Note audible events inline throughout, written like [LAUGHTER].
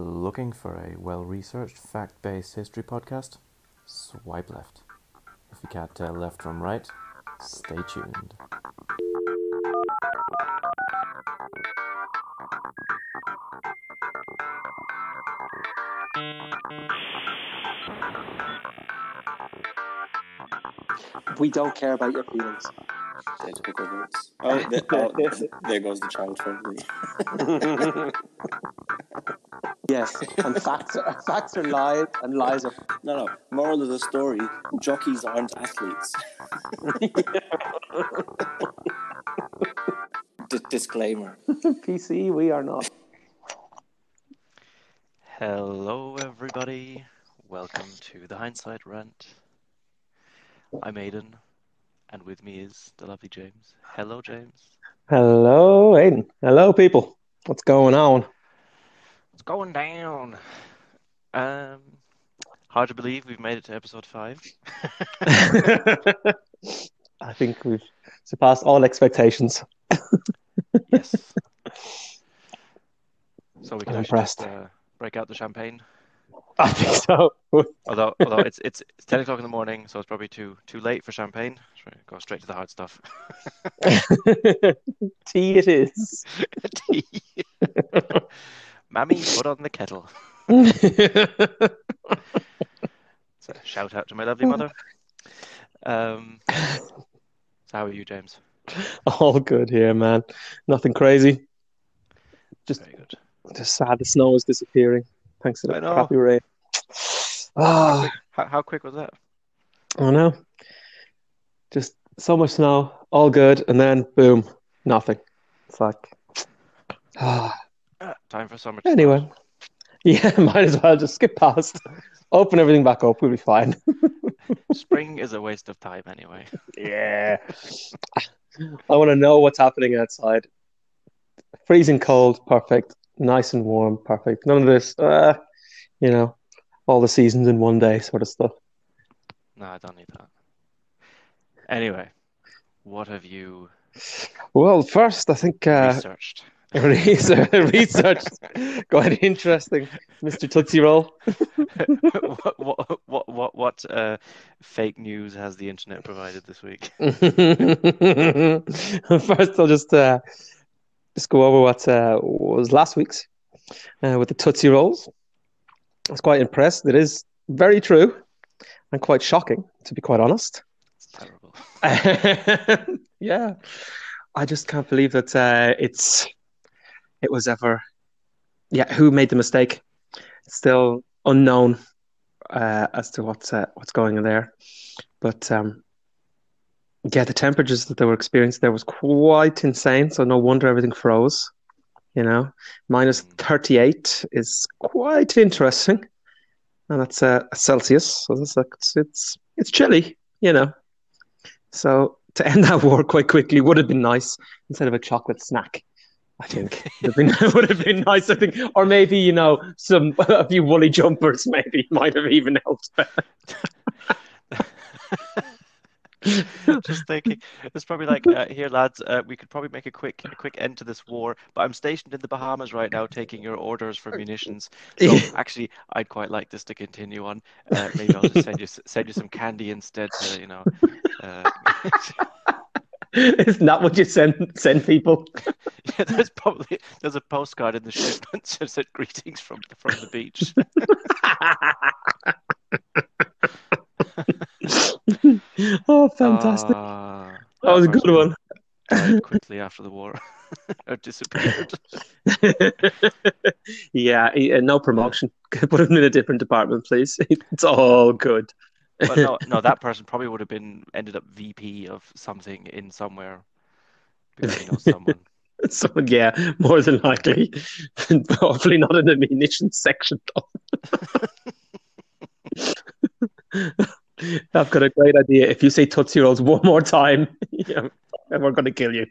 Looking for a well researched, fact based history podcast? Swipe left. If you can't tell left from right, stay tuned. We don't care about your feelings. They took their votes. Oh, the, oh, [LAUGHS] there goes the child friendly. [LAUGHS] Yes, and facts are, [LAUGHS] facts are lies, and lies are. No, no. Moral of the story: jockeys aren't athletes. [LAUGHS] D- disclaimer. [LAUGHS] PC, we are not. Hello, everybody. Welcome to the Hindsight Rant. I'm Aidan, and with me is the lovely James. Hello, James. Hello, Aiden. Hello, people. What's going on? It's going down. Um, hard to believe we've made it to episode five. [LAUGHS] [LAUGHS] I think we've surpassed all expectations. [LAUGHS] yes. So we can I'm impressed. just, uh, break out the champagne. I think so. Although, although it's it's it's ten o'clock in the morning, so it's probably too too late for champagne. Should Go straight to the hard stuff. Tea it is. Tea. Mammy, put on the kettle. [LAUGHS] So shout out to my lovely mother. Um, so how are you, James? all good here, man. Nothing crazy. Just, Very good. just sad the snow is disappearing thanks to the crappy rain. Ah, How, how quick was that? I know. Just so much snow, all good, and then boom, nothing. It's like, ah. Ah, time for summer. Anyway, [LAUGHS] yeah, [LAUGHS] might as well just skip past, open everything back up. We'll be fine. [LAUGHS] Spring is a waste of time anyway. Yeah, I want to know what's happening outside. Freezing cold, perfect. Nice and warm, perfect. None of this, uh, you know, all the seasons in one day sort of stuff. No, I don't need that. Anyway, what have you Well, first, I think uh, researched? [LAUGHS] [LAUGHS] research, research quite interesting, Mr. Tootsie Roll. what, [LAUGHS] what, what, what, what uh, fake news has the internet provided this week? First, I'll just uh, just go over what uh, was last week's uh, with the Tootsie Rolls. I was quite impressed. It is very true and quite shocking, to be quite honest. It's terrible. yeah, I just can't believe that uh, it's it was ever. Yeah, who made the mistake? Still unknown uh, as to what's uh, what's going on there, but um, yeah, the temperatures that they were experiencing there was quite insane. So no wonder everything froze. You know, minus thirty eight is quite interesting, and that's uh, Celsius. So that's like it's, it's it's chilly. You know, so to end [LAUGHS] that war quite quickly would have been nice instead of a chocolate snack. I think it would have [LAUGHS] been nice. I think, or maybe you know, some [LAUGHS] a few woolly jumpers maybe [LAUGHS] might have even helped. Just thinking, it's probably like uh, here, lads. Uh, we could probably make a quick, a quick end to this war. But I'm stationed in the Bahamas right now, taking your orders for munitions. So actually, I'd quite like this to continue on. Uh, maybe I'll just send you send you some candy instead. To, you know, uh, [LAUGHS] Isn't that what you send send people? [LAUGHS] yeah, there's probably there's a postcard in the shipment [LAUGHS] that said greetings from from the beach. oh, fantastic! Uh, that was a good one. quickly after the war, or disappeared. yeah, uh, no promotion. Put him in a different department, please. It's all good. But no, no, that [LAUGHS] person probably would have been ended up VP of something in somewhere because he knows someone. [LAUGHS] So yeah, more than likely. [LAUGHS] Hopefully not in the munitions section. I've got a great idea. If you say Tootsie Rolls one more time, yeah, we're going to kill you.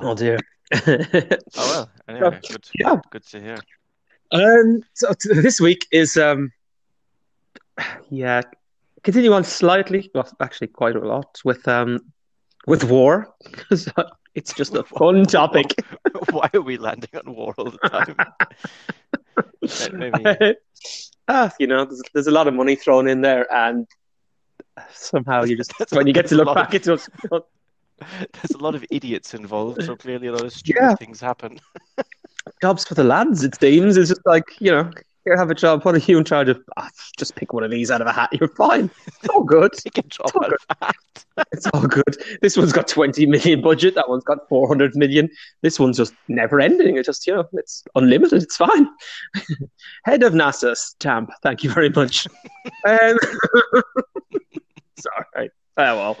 Oh dear. Oh well. Anyway, good. Yeah. Good to hear. Um, so this week is um, yeah, continue on slightly, well, actually quite a lot with um, with war. [LAUGHS] 'Cause, uh, It's just a fun topic. [LAUGHS] Why are we landing on war all the time? Maybe. ah, [LAUGHS] you know, there's, there's a lot of money thrown in there, and somehow you just when you get to look back, it's just There's a lot of idiots involved, so clearly a lot of stupid Yeah. things happen. jobs for the lads. It seems it's just like you know, here have a job. What are you in charge of? Ah, just pick one of these out of a hat. You're fine. It's all good. Take a job all out of. It's all good. This one's got 20 million budget. That one's got 400 million. This one's just never ending. It's just, you know, it's unlimited. It's fine. [LAUGHS] Head of NASA stamp. Thank you very much. [LAUGHS] um, [LAUGHS] sorry. Oh, well.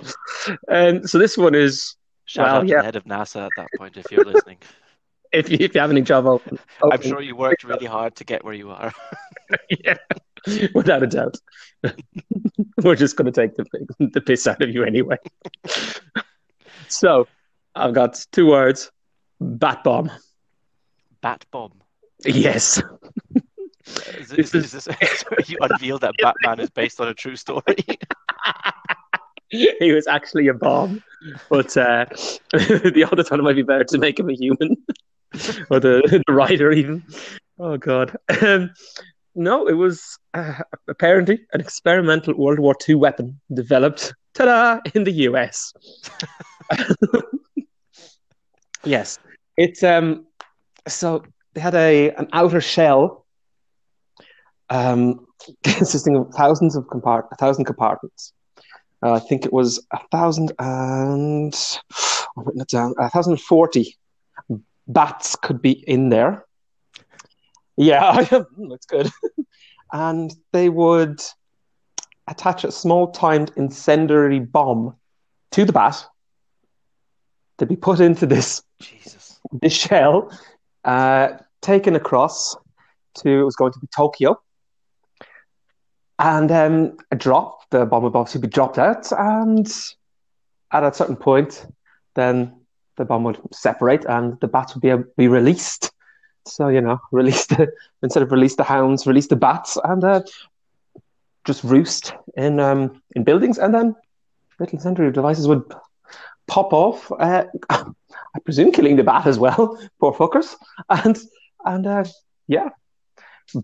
Um, so this one is, Shout Well, out to yeah. the head of NASA at that point if you're listening. If you, if you have any trouble. open, I'm sure you worked really hard to get where you are. [LAUGHS] yeah, without a doubt. [LAUGHS] We're just going to take the, the piss out of you anyway. [LAUGHS] so I've got two words bat bomb. Bat bomb. Yes. Is, This this, is, this, you unveil that Batman is based on a true story? he was actually a bomb, but uh, the other time it might be better to make him a human, or the, [LAUGHS] the writer even. Oh God, um, no, it was uh, apparently an experimental World War II weapon developed, ta-da, in the US. [LAUGHS] yes, it's um, so they had a an outer shell, um, [LAUGHS] consisting of thousands of compart a thousand compartments. Uh, I think it was a thousand and I've written it down. A thousand and forty bats could be in there. Yeah, [LAUGHS] that's good. and they would attach a small timed incendiary bomb to the bat to be put into this Jesus. this shell, uh, taken across to it was going to be Tokyo, and um, a drop. The bomb would obviously be dropped out, and at a certain point, then the bomb would separate, and the bats would be be released. So you know, [LAUGHS] release the instead of release the hounds, release the bats, and uh, just roost in um, in buildings, and then little incendiary devices would pop off. Uh, [LAUGHS] I presume killing the bat as well. [LAUGHS] Poor fuckers. And and uh, yeah,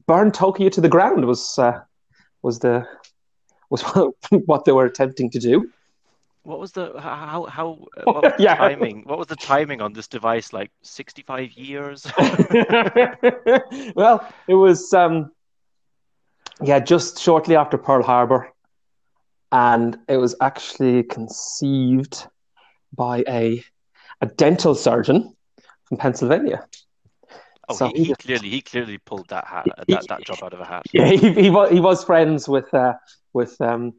burn Tokyo to the ground was uh, was the was what they were attempting to do. What was the how how uh, what was the [LAUGHS] Yeah. timing? What was the timing on this device? Like 65 years? [LAUGHS] [LAUGHS] well, it was um, yeah, just shortly after Pearl Harbor, and it was actually conceived by a a dental surgeon from Pennsylvania. Oh, So he, he he- clearly he clearly pulled that hat He- that, that job out of a hat. Yeah, he, he was he was friends with uh, with um,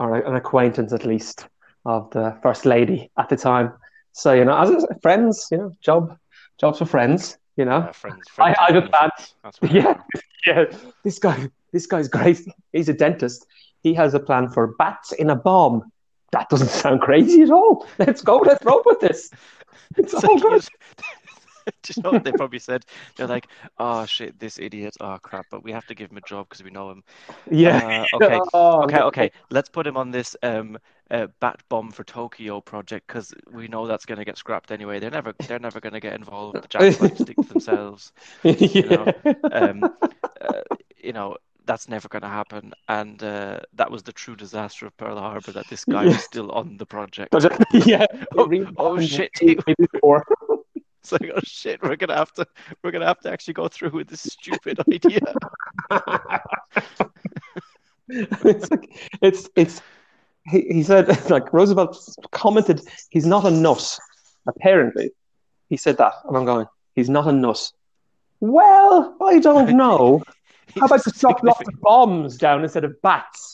or an acquaintance at least of the first lady at the time. So you know, as a- friends, you know, job jobs for friends. You know, Uh, friends, friends I and just had- benefits. That's what yeah, [LAUGHS] yeah. This guy, this guy's great. He's a dentist. He has a plan for bats in a bomb. That doesn't [LAUGHS] sound crazy at all. Let's go. Let's roll with this. It's [LAUGHS] It's all like good. [LAUGHS] Do you know what they probably said? They're like, "Oh shit, this idiot! Oh crap!" But we have to give him a job because we know him. Yeah. Uh, okay. [LAUGHS] Oh, Okay, okay. Let's put him on this um uh, bat bomb for Tokyo project because we know that's going to get scrapped anyway. They're never they're never going to get involved. The Japs like stick to themselves. [LAUGHS] yeah. Um, uh, you know that's never going to happen. And uh, that was the true disaster of Pearl Harbor that this guy Yeah. was still on the project. Yeah. Oh, oh, shit. before. It's like, oh shit, we're gonna have to we're gonna have to actually go through with this stupid [LAUGHS] idea. [LAUGHS] it's like it's it's he, he said [LAUGHS] like Roosevelt commented he's not a nut apparently. He said that and I'm going he's not a nut. Well I don't know. How about just drop lots of bombs down instead of bats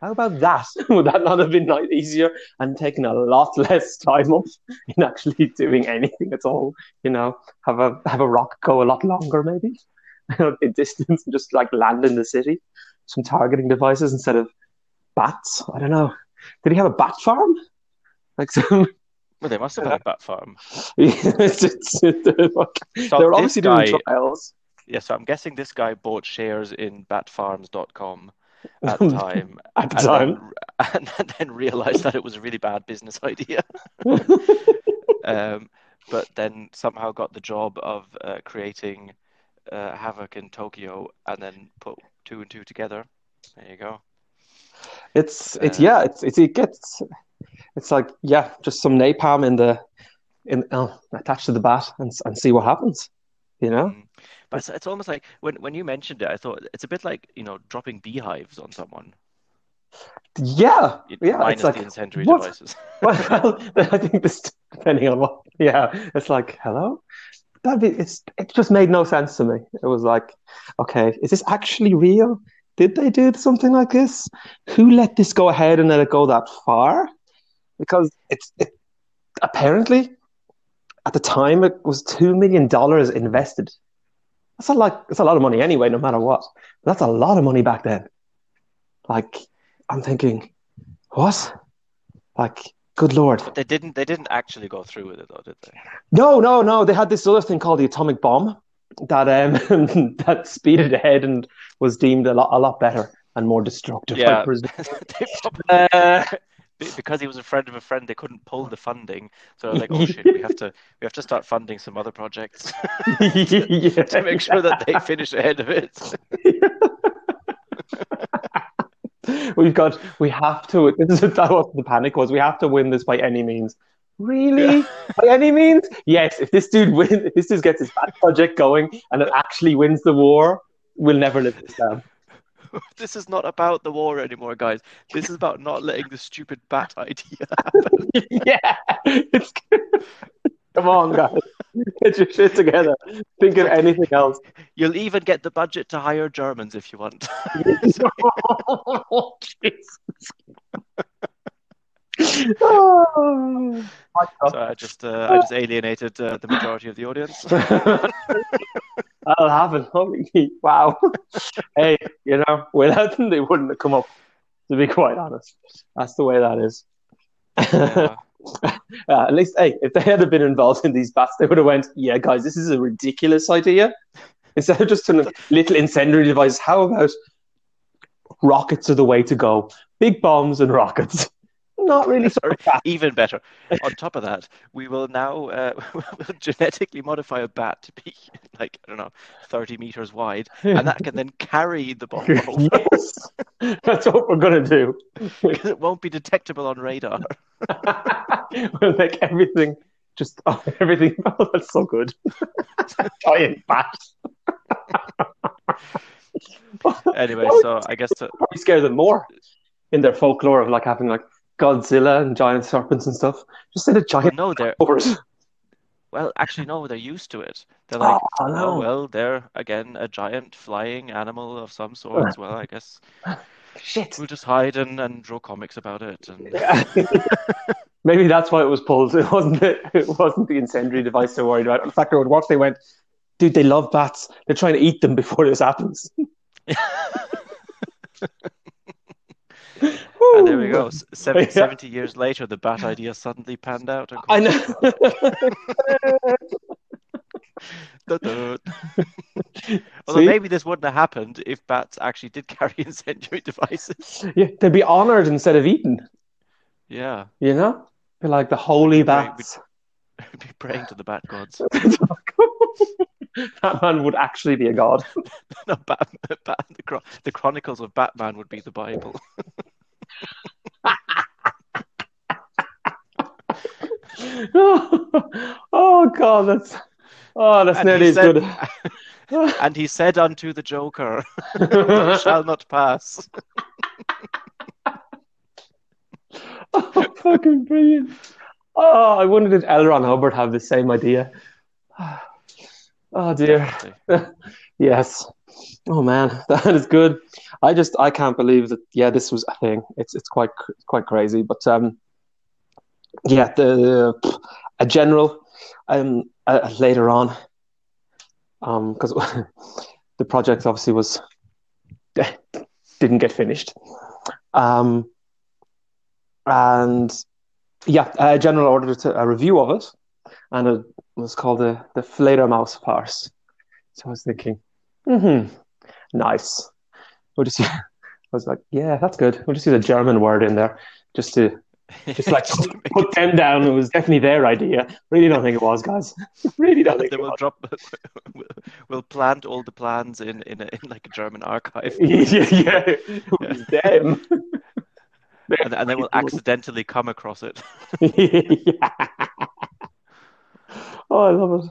how about that [LAUGHS] would that not have been like easier and taken a lot [LAUGHS] less time up in actually [LAUGHS] doing anything at all you know have a have a rock go a lot longer maybe in distance and just like land in the city some targeting devices instead of bats. I don't know. Did he have a bat farm? Like some, Well, they must have had a bat farm. it's, it's, it's, they So were this obviously guy, doing trials. yeah. So I'm guessing this guy bought shares in batfarms.com [LAUGHS] at the time, [LAUGHS] At the and time, then, [LAUGHS] and then realized that it was a really bad business idea. um, but then somehow got the job of uh, creating uh, havoc in Tokyo, and then put two and two together. There you go. It's it's Uh, yeah, it's, it's it gets it's like yeah, just some napalm in the in oh, attached to the bat and and see what happens. You know? Mm. But it's, it's almost like when when you mentioned it, I thought it's a bit like you know dropping beehives on someone. Yeah, yeah. minus It's like the incendiary what? devices. [LAUGHS] Well, I think this depending on what. Yeah, it's like hello. That it's it just made no sense to me. It was like, okay, is this actually real? Did they do something like this? Who let this go ahead and let it go that far? Because it's it, apparently at the time it was two million dollars invested. That's a lot. It's a lot of money anyway, no matter what. That's a lot of money back then. Like I'm thinking, what? Like, good lord. They didn't. They didn't actually go through with it, though, did they? No, no, no. They had this other thing called the atomic bomb that um [LAUGHS] that speeded ahead and was deemed a lot a lot better and more destructive. I Yeah. presume. [LAUGHS] Probably- Uh, because he was a friend of a friend, they couldn't pull the funding. So they're like, oh shit, we have to [LAUGHS] we have to start funding some other projects [LAUGHS] yeah. to make sure that they finish ahead of it. [LAUGHS] We've got. We have to. This is that what the panic was. We have to win this by any means. Really? By any means? Yes. If this dude wins, if this dude gets his bad project going and it actually wins the war, we'll never live this down. [LAUGHS] This is not about the war anymore, guys. This is about not letting the stupid bat [LAUGHS] idea happen. [LAUGHS] yeah. It's Come on, guys. Get your shit together. Think of anything else. You'll even get the budget to hire Germans if you want. oh, Jesus. Oh. So I just uh, I just alienated uh, the majority of the audience. [LAUGHS] That'll happen. Holy wow. [LAUGHS] hey, you know, without them, [LAUGHS] they wouldn't have come up, to be quite honest. That's the way that is. Yeah. Uh, at least, hey, if they had been involved in these bats, they would have went, yeah, guys, this is a ridiculous idea. Instead of just a little incendiary device, how about rockets are the way to go? Big bombs and rockets. Not really [LAUGHS] Sorry. Even better. [LAUGHS] On top of that, we will now uh, [LAUGHS] we'll genetically modify a bat to be like I don't know, thirty meters wide, and that can then carry the bomb yes, that's what we're gonna do. because it won't be detectable on radar. we'll make everything just oh, everything. Oh, that's so good. Giant bat. Anyway, Oh, so I guess to, probably scare them more in their folklore of like having like Godzilla and giant serpents and stuff. Just send a well, giant no, they're [LAUGHS] covers. well, actually, no, they're used to it. They're oh, like, Oh, oh well, they're again a giant flying animal of some sort. [LAUGHS] Well, I guess Shit. we'll just hide and, and draw comics about it. And [LAUGHS] Maybe that's why it was pulled. It wasn't the, it wasn't the incendiary device they're worried about. In fact, once they went, dude, they love bats. They're trying to eat them before this happens. And there we go. Seven, [LAUGHS] Yeah. 70 years later, the bat idea suddenly panned out. I know. [LAUGHS] [LAUGHS] Although maybe this wouldn't have happened if bats actually did carry incendiary devices. yeah, they'd be honored instead of eaten. Yeah, You know, be like the holy Right, bats. be praying to the bat gods. Batman would actually be a god. no, bat, bat, the, the Chronicles of Batman would be the Bible. [LAUGHS] oh god, that's oh, that's And nearly as good. [LAUGHS] and he said unto the Joker, [LAUGHS] shall not pass." oh, fucking brilliant. Oh, I wondered did L. Ron Hubbard have the same idea. [SIGHS] Oh dear. Yes. Oh man, [LAUGHS] that is good. I just I can't believe that. Yeah, this was a thing. It's it's quite quite crazy. But um, yeah, the a general um uh, later on um because [LAUGHS] the project obviously was [LAUGHS] didn't get finished um and yeah a general ordered a review of it and it was called the the Fledermaus farce. So I was thinking, hmm, nice. We'll just, [LAUGHS] I was like, yeah, that's good. We'll just use a German word in there just to Just like [LAUGHS] put them down. It was definitely their idea. Really don't think it was, guys. [LAUGHS] really don't think Then it we'll was. drop. We'll, plant all the plans in in, a, in like a German archive, yeah, yeah, it was them. and, and then we'll accidentally come across it. yeah. Oh, I love it.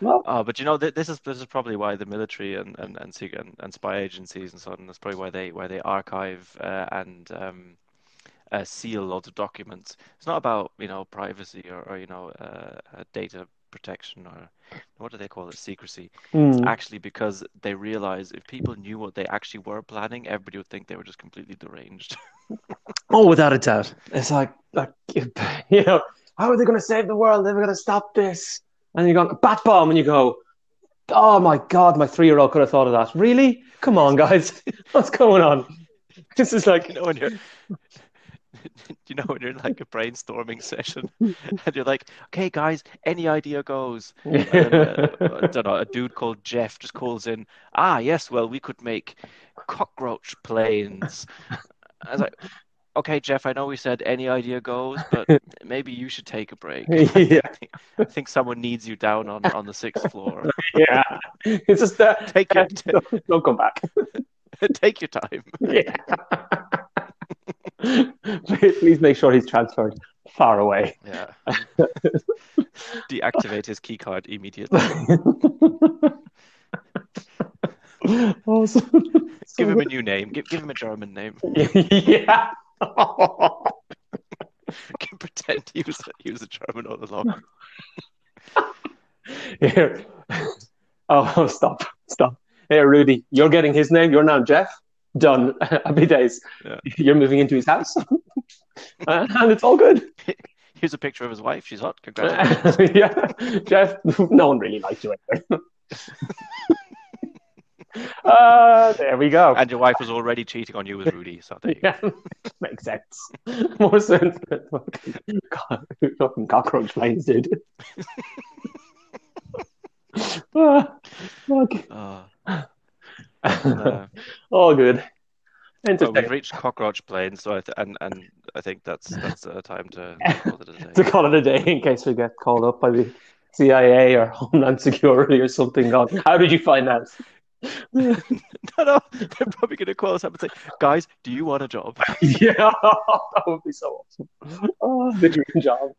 Well, Uh, but you know, th- this is this is probably why the military and and and, and, and spy agencies and so on. That's probably why they why they archive uh, and um, uh, seal loads of documents. It's not about you know privacy or, or you know uh, uh, data protection or what do they call it secrecy. It's hmm. actually because they realize if people knew what they actually were planning, everybody would think they were just completely deranged. [LAUGHS] Oh, without a doubt. It's like, like [LAUGHS] you know, how are they going to save the world? They're going to stop this. And you go, bat bomb, and you go, oh my God, my three year old could have thought of that. Really? Come on, guys. [LAUGHS] What's going on? [LAUGHS] This is like, you know when you're [LAUGHS] you know when you're in like a brainstorming session and you're like okay guys any idea goes and uh, I don't know a dude called Jeff just calls in ah yes well we could make cockroach planes I was like okay Jeff I know we said any idea goes but [LAUGHS] maybe you should take a break [LAUGHS] yeah, I think someone needs you down on on the sixth floor [LAUGHS] yeah. It's just that. take your don't, don't come back. take your time Yeah. please, please make sure he's transferred far away. yeah deactivate his keycard immediately awesome. give him a new name give, give him a German name yeah. [LAUGHS] can pretend he was he was a German all along. [LAUGHS] Here. Oh, [LAUGHS] stop, stop. Here, Rudy, you're getting his name. You're now Jeff. Done. Happy days. Yeah. You're moving into his house, Uh, and it's all good. Here's a picture of his wife. She's hot. Congratulations. yeah, Jeff. No one really liked you anyway. [LAUGHS] uh, there we go. And your wife was already cheating on you with Rudy. So there you go. [LAUGHS] Yeah, makes sense. More sense than fucking, fucking cockroach planes, dude. Ah, [LAUGHS] fuck. Uh, uh, All good. well, we've reached cockroach planes, so I th- and and I think that's that's uh, time to call it a to day. call it a day in case we get called up by the CIA or Homeland Security or something. God, how did you find out? [LAUGHS] no, no, they're probably going to call us up and say, "Guys, do you want a job?" [LAUGHS] yeah, [LAUGHS] that would be so awesome. Oh, the dream job,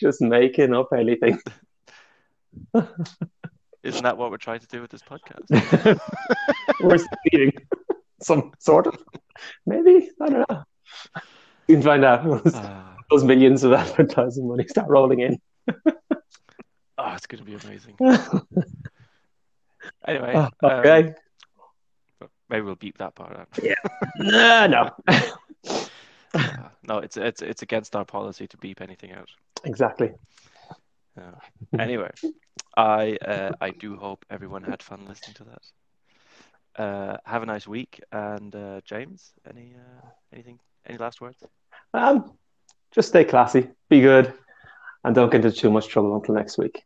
just making up anything. Isn't that what we're trying to do with this podcast? We're succeeding, some sort of. Maybe I don't know. You can find out once Uh, those millions of advertising money start rolling in. oh, it's going to be amazing. Anyway, Oh, um, okay. maybe we'll beep that part out. [LAUGHS] no, no. Uh, no, it's it's it's against our policy to beep anything out. exactly. Yeah. Anyway, I uh, I do hope everyone had fun listening to that. Uh, have a nice week, and uh, James, any uh, anything, any last words? Um, just stay classy, be good, and don't get into too much trouble until next week.